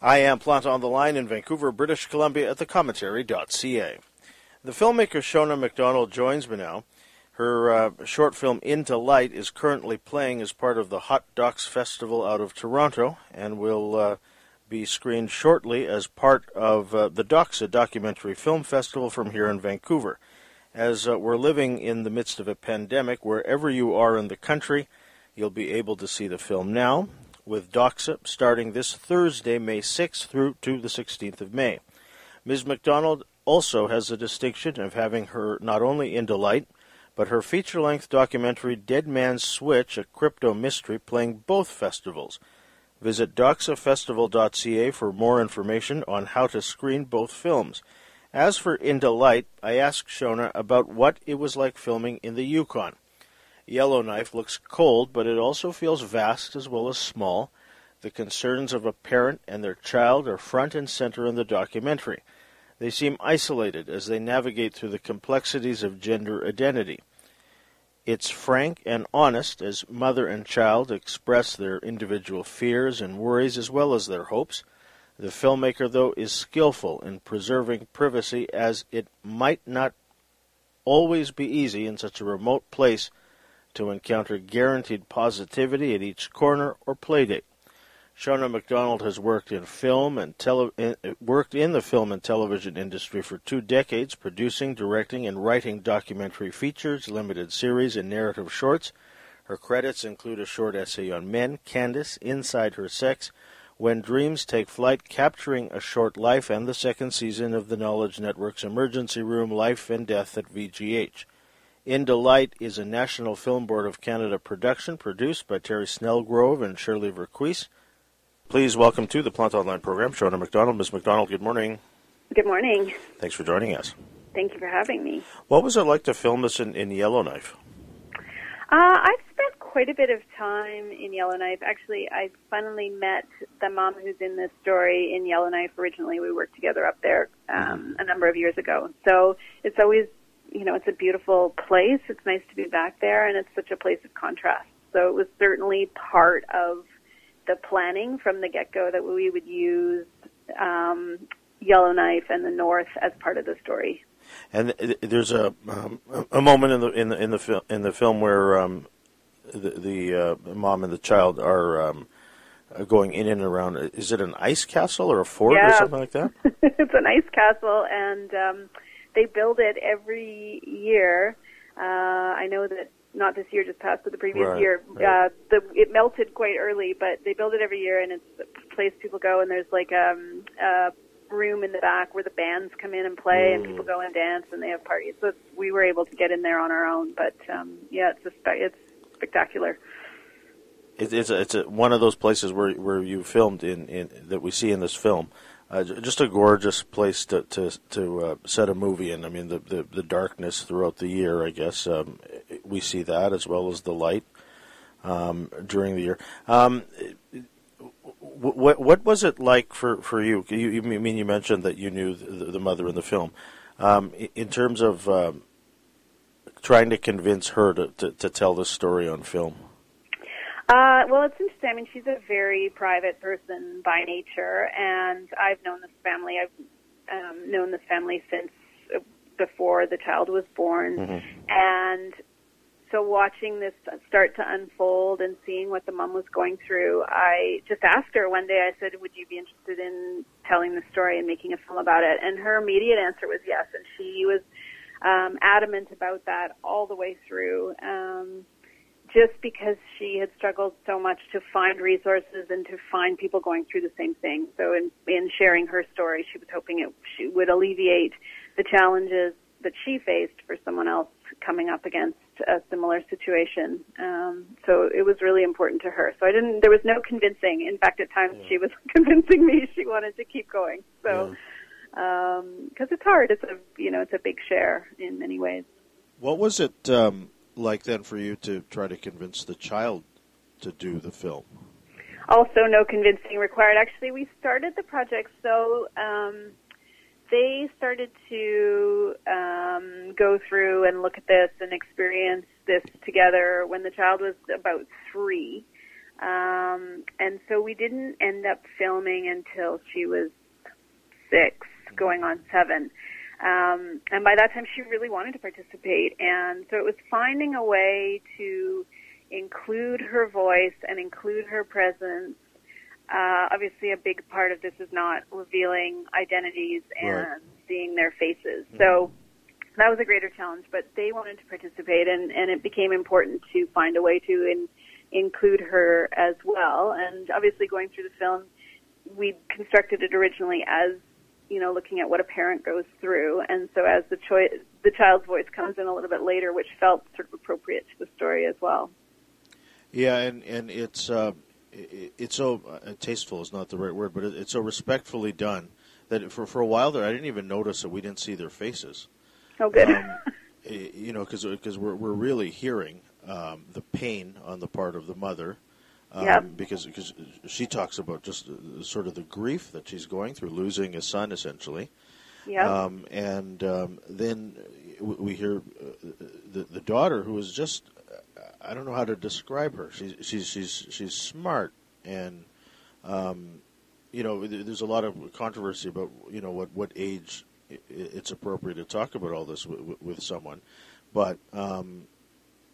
I am Planta on the Line in Vancouver, British Columbia at thecommentary.ca. The filmmaker Sheona McDonald joins me now. Her uh, short film Into Light is currently playing as part of the Hot Docs Festival out of Toronto and will uh, be screened shortly as part of uh, the Doxa Documentary Film Festival from here in Vancouver. As uh, we're living in the midst of a pandemic, wherever you are in the country, you'll be able to see the film now with Doxa starting this Thursday, May 6th through to the 16th of May. Ms. McDonald also has the distinction of having her not only Into Light, but her feature length documentary Dead Man's Switch, a crypto mystery, playing both festivals. Visit doxafestival.ca for more information on how to screen both films. As for Into Light, I asked Sheona about what it was like filming in the Yukon. Yellowknife looks cold, but it also feels vast as well as small. The concerns of a parent and their child are front and center in the documentary. They seem isolated as they navigate through the complexities of gender identity. It's frank and honest as mother and child express their individual fears and worries as well as their hopes. The filmmaker, though, is skillful in preserving privacy as it might not always be easy in such a remote place to encounter guaranteed positivity at each corner or playdate. Sheona McDonald has worked in film and tele- worked in the film and television industry for two decades, producing, directing, and writing documentary features, limited series, and narrative shorts. Her credits include a short essay on men, Candace, Inside Her Sex, When Dreams Take Flight, Capturing a Short Life, and the second season of the Knowledge Network's Emergency Room Life and Death at VGH. Into Light is a National Film Board of Canada production produced by Terry Snellgrove and Shirley Vercruysse. Please welcome to the Plant Online program, Sheona McDonald. Ms. McDonald, good morning. Good morning. Thanks for joining us. Thank you for having me. What was it like to film this in, in Yellowknife? Uh, I've spent quite a bit of time in Yellowknife. Actually, I finally met the mom who's in this story in Yellowknife. Originally, we worked together up there um, a number of years ago. So it's always, you know, it's a beautiful place. It's nice to be back there, and it's such a place of contrast. So it was certainly part of the planning from the get go that we would use um, Yellowknife and the North as part of the story. And there's a um, a moment in the in the in the, fil- in the film where um, the, the uh, mom and the child are um, going in and around. Is it an ice castle or a fort yeah. or something like that? it's an ice castle, and um, they build it every year. Uh, I know that not this year just passed, but the previous Right, year. right. Uh, the it melted quite early, but they build it every year, and it's a place people go, and there's like um, a room in the back where the bands come in and play, and Mm. people go and dance, and they have parties. So it's, we were able to get in there on our own, but um, yeah, it's a spe- it's spectacular. It, it's a, it's a, one of those places where where you filmed in, in that we see in this film. Uh, just a gorgeous place to to to uh, set a movie in. I mean, the, the the darkness throughout the year. I guess um, we see that as well as the light um, during the year. Um, what what was it like for for you? You, you mean you mentioned that you knew the, the mother in the film. Um, in terms of um, trying to convince her to, to, to tell this story on film. Uh, well, it's interesting. I mean, she's a very private person by nature, and I've known this family. I've um, known this family since uh, before the child was born, and so watching this start to unfold and seeing what the mom was going through, I just asked her one day. I said, "Would you be interested in telling the story and making a film about it?" And her immediate answer was yes, and she was um, adamant about that all the way through. Um, just because she had struggled so much to find resources and to find people going through the same thing. So in, in sharing her story, she was hoping it she would alleviate the challenges that she faced for someone else coming up against a similar situation. Um, so it was really important to her. So I didn't. There was no convincing. In fact, at times she was convincing me she wanted to keep going. So because it's hard, it's a you know it's a big share in many ways. What was it um, like then for you to try to convince the child to do the film? Also, no convincing required. Actually, we started the project so um, they started to um, go through and look at this and experience this together when the child was about three. Um, and so we didn't end up filming until she was six, going on seven. Um, and by that time, she really wanted to participate. And so it was finding a way to include her voice and include her presence. Uh, obviously, a big part of this is not revealing identities and Right. seeing their faces. So that was a greater challenge, but they wanted to participate, and, and it became important to find a way to in, include her as well. And obviously, going through the film, we constructed it originally as you know looking at what a parent goes through, and so as the choice, the child's voice comes in a little bit later, which felt sort of appropriate to the story as well. Yeah, and and it's uh, it's so uh, tasteful is not the right word, but it, it's so respectfully done that for for a while there, I didn't even notice that we didn't see their faces. Oh, good. Um, you know, because we're we're really hearing um, the pain on the part of the mother. Um, Yep. Because because she talks about just sort of the grief that she's going through, losing a son essentially. yeah. Um, and um, then we hear uh, the the daughter, who is just I don't know how to describe her. She's she's she's she's smart, and um, you know there's a lot of controversy about you know what what age it's appropriate to talk about all this with, with someone, but um,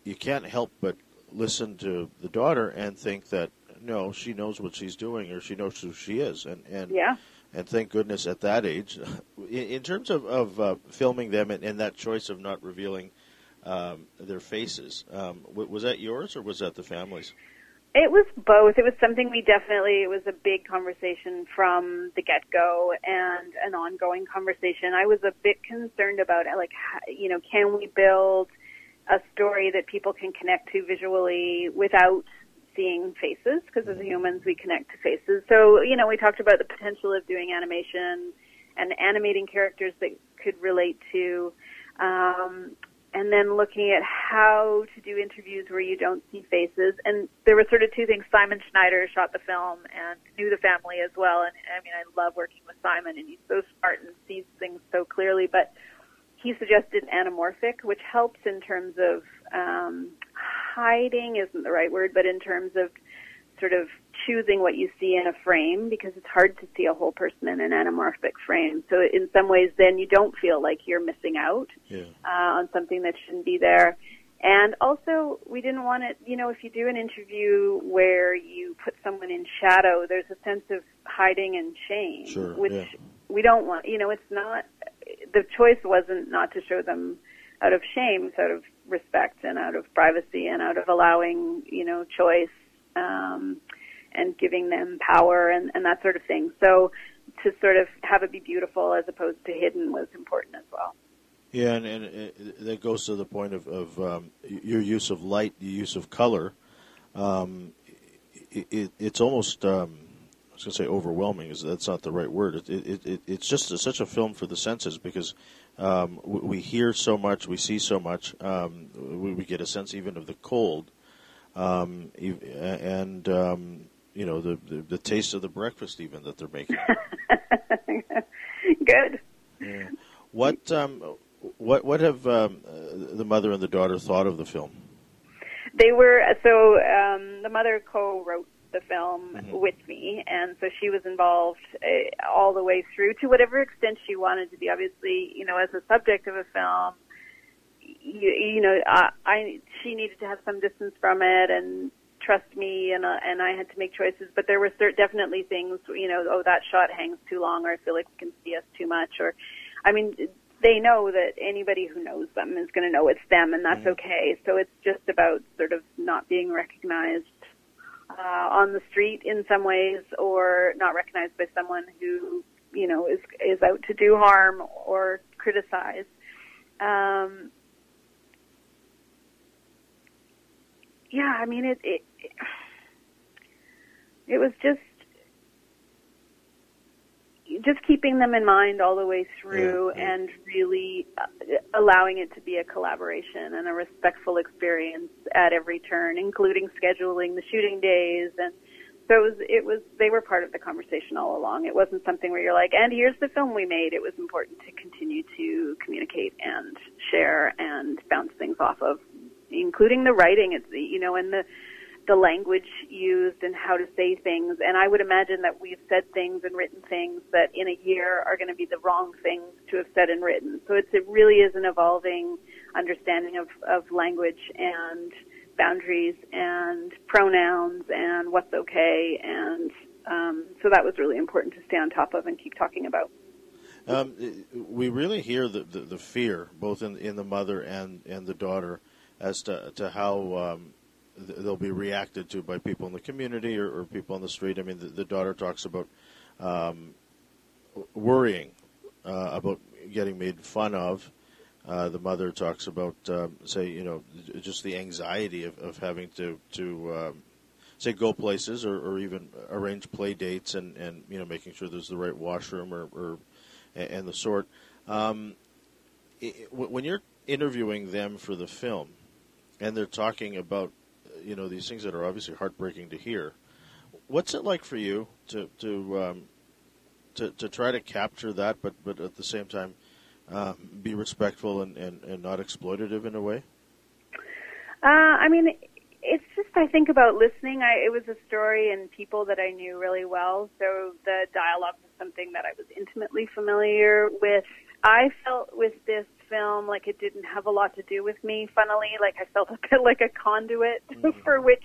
you can't help but listen to the daughter and think that no, she knows what she's doing or she knows who she is, and and yeah. and thank goodness at that age. In, in terms of, of uh, filming them and, and that choice of not revealing um, their faces, um, w- was that yours or was that the family's? It was both. It was something we definitely, it was a big conversation from the get go and an ongoing conversation. I was a bit concerned about, like, you know, can we build a story that people can connect to visually without seeing faces? Because as humans, we connect to faces. So, you know, we talked about the potential of doing animation and animating characters that could relate to. Um, and then looking at how to do interviews where you don't see faces. And there were sort of two things. Simon Schneider shot the film and knew the family as well. And I mean, I love working with Simon, and he's so smart and sees things so clearly. But he suggested anamorphic, which helps in terms of um, hiding isn't the right word, but in terms of sort of choosing what you see in a frame because it's hard to see a whole person in an anamorphic frame. So in some ways, then you don't feel like you're missing out Yeah. uh, on something that shouldn't be there. And also, we didn't want it, you know, if you do an interview where you put someone in shadow, there's a sense of hiding and shame, Sure, which yeah. We don't want, you know, it's not, the choice wasn't not to show them out of shame, out of respect and out of privacy and out of allowing, you know, choice, um, and giving them power and, and that sort of thing. So to sort of have it be beautiful as opposed to hidden was important as well. Yeah, and, and it, that goes to the point of, of um, your use of light, your use of color. Um, it, it, it's almost, um, I was going to say overwhelming, is that's not the right word. It, it, it, it's just a, such a film for the senses because um, we, we hear so much, we see so much, um, we, we get a sense even of the cold, um, and um, you know the, the the taste of the breakfast even that they're making. Good. Yeah. What um, what what have um, the mother and the daughter thought of the film? They were so um, the mother co-wrote the film Mhm. with me, and so she was involved uh, all the way through to whatever extent she wanted to be. Obviously, you know, as a subject of a film, you, you know, I, I she needed to have some distance from it and trust me, and uh, and I had to make choices. But there were cert- definitely things, you know, oh that shot hangs too long, or I feel like we can see us too much, or I mean, they know that anybody who knows them is going to know it's them, and that's Mhm. okay. So it's just about sort of not being recognized uh, on the street in some ways, or not recognized by someone who you know is is out to do harm or criticize. Um, yeah, I mean it. It, it was just just keeping them in mind all the way through Yeah, yeah. and really uh, allowing it to be a collaboration and a respectful experience at every turn, including scheduling the shooting days and so it was, it was, they were part of the conversation all along. It wasn't something where you're like, and here's the film we made. It was important to continue to communicate and share and bounce things off of, including the writing. It's, you know, and the, the language used and how to say things. And I would imagine that we've said things and written things that in a year are going to be the wrong things to have said and written. So it's, it really is an evolving understanding of, of language and boundaries and pronouns and what's okay. And um, so that was really important to stay on top of and keep talking about. Um, we really hear the, the, the, fear, both in, in the mother and, and the daughter, as to, to how um, they'll be reacted to by people in the community or, or people on the street. I mean, the, the daughter talks about um, worrying uh, about getting made fun of. Uh, the mother talks about, um, say, you know, just the anxiety of, of having to to um, say go places or, or, even arrange play dates and, and you know making sure there's the right washroom or, or and the sort. Um, it, when you're interviewing them for the film, and they're talking about you know these things that are obviously heartbreaking to hear. What's it like for you to to um, to, to try to capture that, but but at the same time um, be respectful and, and, and not exploitative in a way? Uh, I mean, it's just I think about listening. I, it was a story and people that I knew really well, so the dialogue was something that I was intimately familiar with. I felt with this film like it didn't have a lot to do with me. Funnily, like I felt a bit like a conduit mm-hmm. for which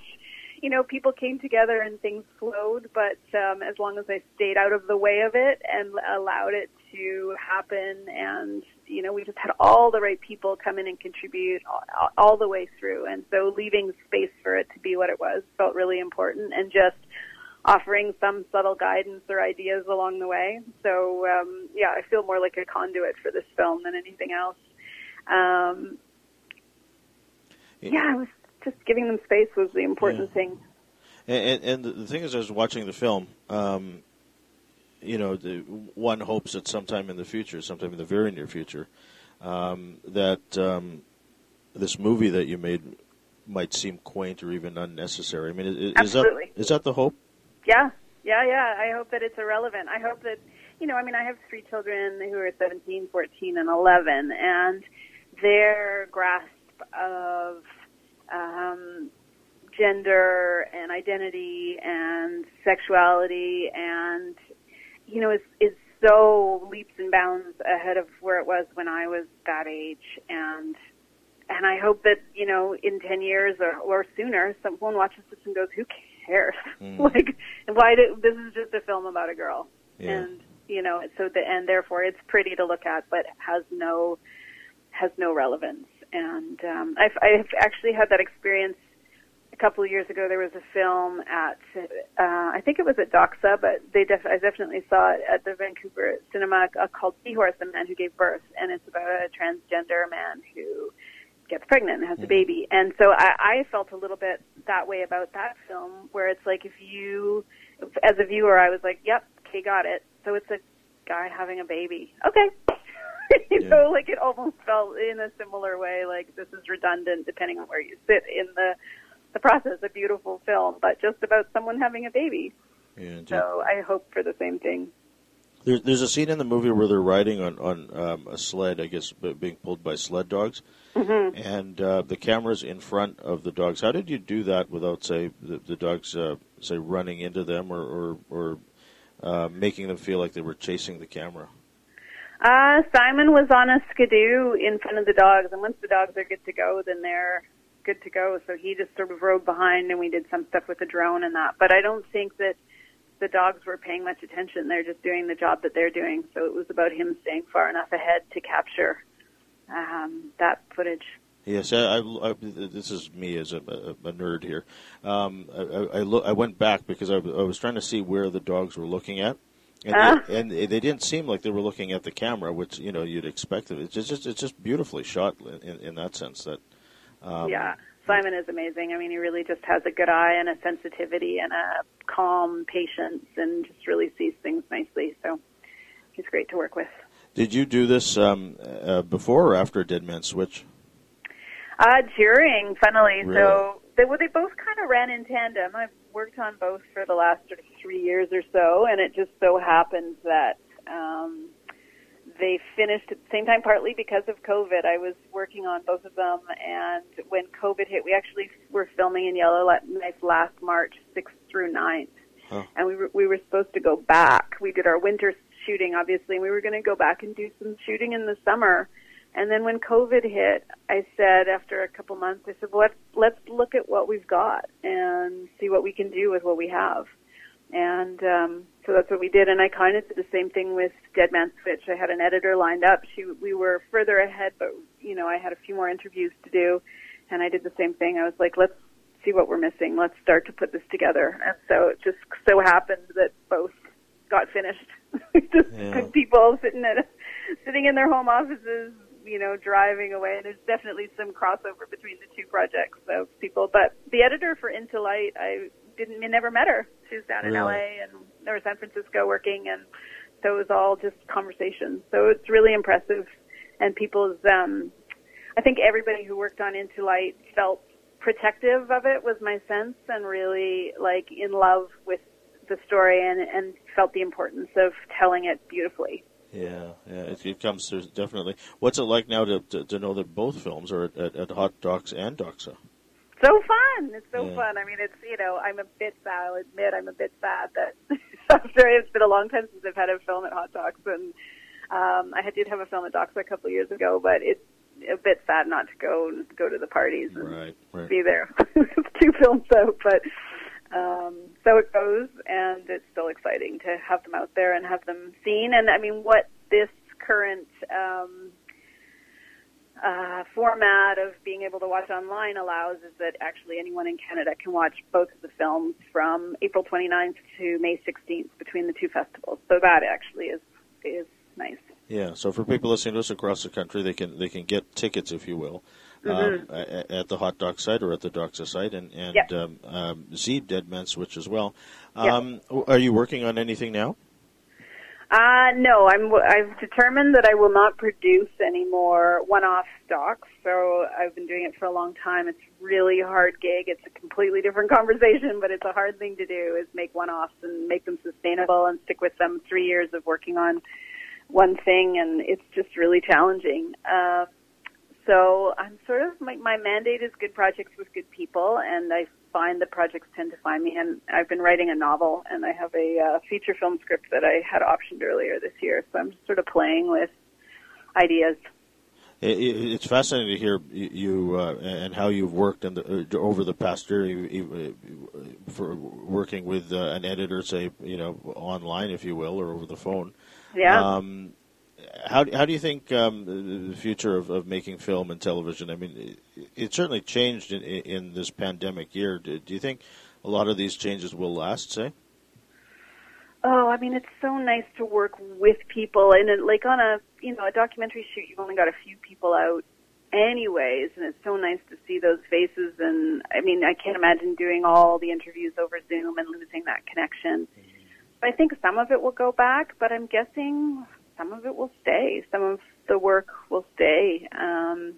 you know people came together and things flowed. But um, as long as I stayed out of the way of it and allowed it to happen, and you know we just had all the right people come in and contribute all, all the way through, and so leaving space for it to be what it was felt really important, and just offering some subtle guidance or ideas along the way. So um, yeah, I feel more like a conduit for this film than anything else. Um, yeah, I was just giving them space was the important yeah. thing. And, and, the thing is, I was watching the film. Um, you know, the, one hopes that sometime in the future, sometime in the very near future, um, that um, this movie that you made might seem quaint or even unnecessary. I mean, is, is that is that the hope? Yeah, yeah, yeah. I hope that it's irrelevant. I hope that, you know, I mean, I have three children who are 17, 14, and 11, and their grasp of um, gender and identity and sexuality and, you know, is, is so leaps and bounds ahead of where it was when I was that age. And and I hope that you know in ten years or, or sooner, someone watches this and goes, "Who cares? Mm. like, why did this is just a film about a girl, yeah. and you know, so the and therefore it's pretty to look at, but has no has no relevance. And um, I've I've actually had that experience a couple of years ago. There was a film at uh, I think it was at Doxa, but they def- I definitely saw it at the Vancouver Cinema uh, called Seahorse: The Man Who Gave Birth, and it's about a transgender man who gets pregnant and has a mm-hmm. baby. And so I, I felt a little bit that way about that film, where it's like if you, as a viewer, I was like, yep, okay, got it. So it's a guy having a baby. Okay. you yeah. know, like it almost felt in a similar way, like this is redundant depending on where you sit in the the process. A beautiful film, but just about someone having a baby. Yeah, so I hope for the same thing. There's there's a scene in the movie where they're riding on on um, a sled, I guess, being pulled by sled dogs, mm-hmm. and uh, the camera's in front of the dogs. How did you do that without, say, the, the dogs, uh, say, running into them or or, or uh, making them feel like they were chasing the camera? Uh, Simon was on a skidoo in front of the dogs, and once the dogs are good to go, then they're good to go. So he just sort of rode behind, and we did some stuff with the drone and that. But I don't think that the dogs were paying much attention. They're just doing the job that they're doing. So it was about him staying far enough ahead to capture um, that footage. Yes, I, I, I, this is me as a, a, a nerd here. Um, I, I, lo- I, went back because I, was trying to see where the dogs were looking at, and, uh. they, and they didn't seem like they were looking at the camera, which you know you'd expect. It's just it's just beautifully shot in, in that sense. That um, yeah, Simon is amazing. I mean, he really just has a good eye and a sensitivity and a calm patience and just really sees things nicely. So he's great to work with. Did you do this um, uh, before or after Dead Man Switch? Uh, during, funnily. Really? So they, well, they both kind of ran in tandem. I've worked on both for the last sort of three years or so, and it just so happens that um, they finished at the same time, partly because of COVID. I was working on both of them, and when COVID hit, we actually were filming in Yellowknife last March 6th through 9th. Huh. And we were, we were supposed to go back. We did our winter shooting, obviously, we were going to go back and do some shooting in the summer. And then when COVID hit, I said after a couple months, I said, well, let's, look at what we've got and see what we can do with what we have. And um, so that's what we did. And I kind of did the same thing with Dead Man Switch. I had an editor lined up. She, we were further ahead, but you know, I had a few more interviews to do, and I did the same thing. I was like, let's see what we're missing. Let's start to put this together. And so it just so happened that both got finished. just yeah. people sitting at sitting in their home offices, you know, driving away. And There's definitely some crossover between the two projects of people. But the editor for Into Light, I didn't, I never met her. She was down in? LA and or San Francisco working, and so it was all just conversations. So it's really impressive, and people's. um I think everybody who worked on Into Light felt protective of it was my sense, and really like in love with the story, and and felt the importance of telling it beautifully. Yeah, yeah, it, it comes through definitely. What's it like now to, to, to know that both films are at, at, Hot Docs and Doxa? so fun. It's so yeah. fun. I mean, it's you know, I'm a bit sad. I'll admit, I'm a bit sad that after it's been a long time since I've had a film at Hot Docs, and um, I did have a film at Doxa a couple of years ago, but it's a bit sad not to go go to the parties and right, right. be there. two films out, but um, so it goes, and it's still exciting to have them out there and have them seen. And I mean, what this current um, uh, format of being able to watch online allows is that actually anyone in Canada can watch both of the films from April 29th to May 16th between the two festivals. So that actually is is nice. Yeah. So for people listening to us across the country, they can they can get tickets, if you will. Mm-hmm. Um, at the Hot Doc site or at the Doxa site, and and yep. um, um, see Dead Man Switch as well. Um, yep. Are you working on anything now? Uh, no, I'm, I've determined that I will not produce any more one-off stocks. So I've been doing it for a long time. It's really hard gig. It's a completely different conversation, but it's a hard thing to do is make one-offs and make them sustainable and stick with them three years of working on one thing. And it's just really challenging. Uh, so I'm sort of, my, my mandate is good projects with good people and I find the projects tend to find me. And I've been writing a novel, and I have a uh, feature film script that I had optioned earlier this year. So I'm just sort of playing with ideas. it It's fascinating to hear you uh, and how you've worked in the, uh, over the past year uh, for working with uh, an editor, say you know online, if you will, or over the phone. Yeah. Um, how how do you think um, the future of, of making film and television? I mean, it, it certainly changed in, in this pandemic year. Do, do, you think a lot of these changes will last? Say. Oh, I mean, it's so nice to work with people, and it, like on a you know a documentary shoot, you've only got a few people out, anyways, and it's so nice to see those faces. And I mean, I can't imagine doing all the interviews over Zoom and losing that connection. I think some of it will go back, but I'm guessing some of it will stay. Some of the work will stay. Um,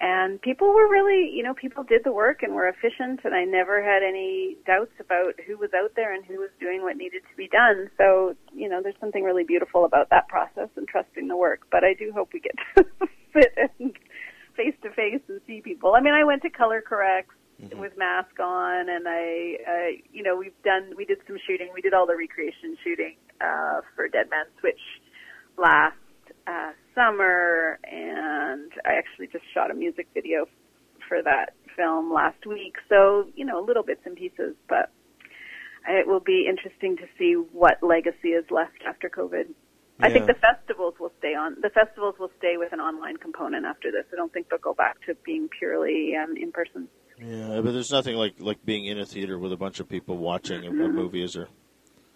and people were really, you know, people did the work and were efficient, and I never had any doubts about who was out there and who was doing what needed to be done. So, you know, there's something really beautiful about that process and trusting the work. But I do hope we get to sit and face to face and see people. I mean, I went to color corrects mm-hmm. with mask on, and I, uh, you know, we've done, we did some shooting. We did all the recreation shooting uh, for Dead Man Switch last uh, summer, and I actually just shot a music video for that film last week. So, you know, little bits and pieces, but it will be interesting to see what legacy is left after COVID. Yeah. I think the festivals will stay on. The festivals will stay with an online component after this. I don't think they'll go back to being purely um, in person. Yeah, but there's nothing like like being in a theater with a bunch of people watching mm-hmm. a movie, is there?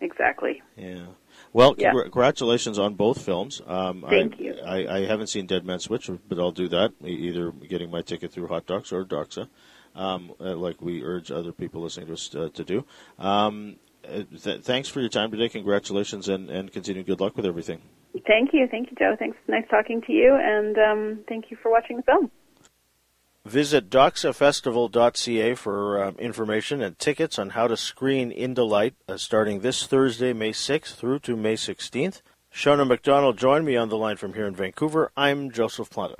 Exactly. Yeah. Well, yeah. congratulations on both films. Um, Thank I, you. I, I, haven't seen Dead Man Switch, but I'll do that, either getting my ticket through Hot Docs or Doxa, um, uh, like we urge other people listening to us uh, to do. Um, uh, th- thanks for your time today. Congratulations and, and continued good luck with everything. Thank you. Thank you, Joe. Thanks. Nice talking to you, and um, thank you for watching the film. Visit doxafestival.ca for uh, information and tickets on how to screen Into Light uh, starting this Thursday, May 6th through to May 16th. Sheona McDonald joined me on the line from here in Vancouver. I'm Joseph Planta.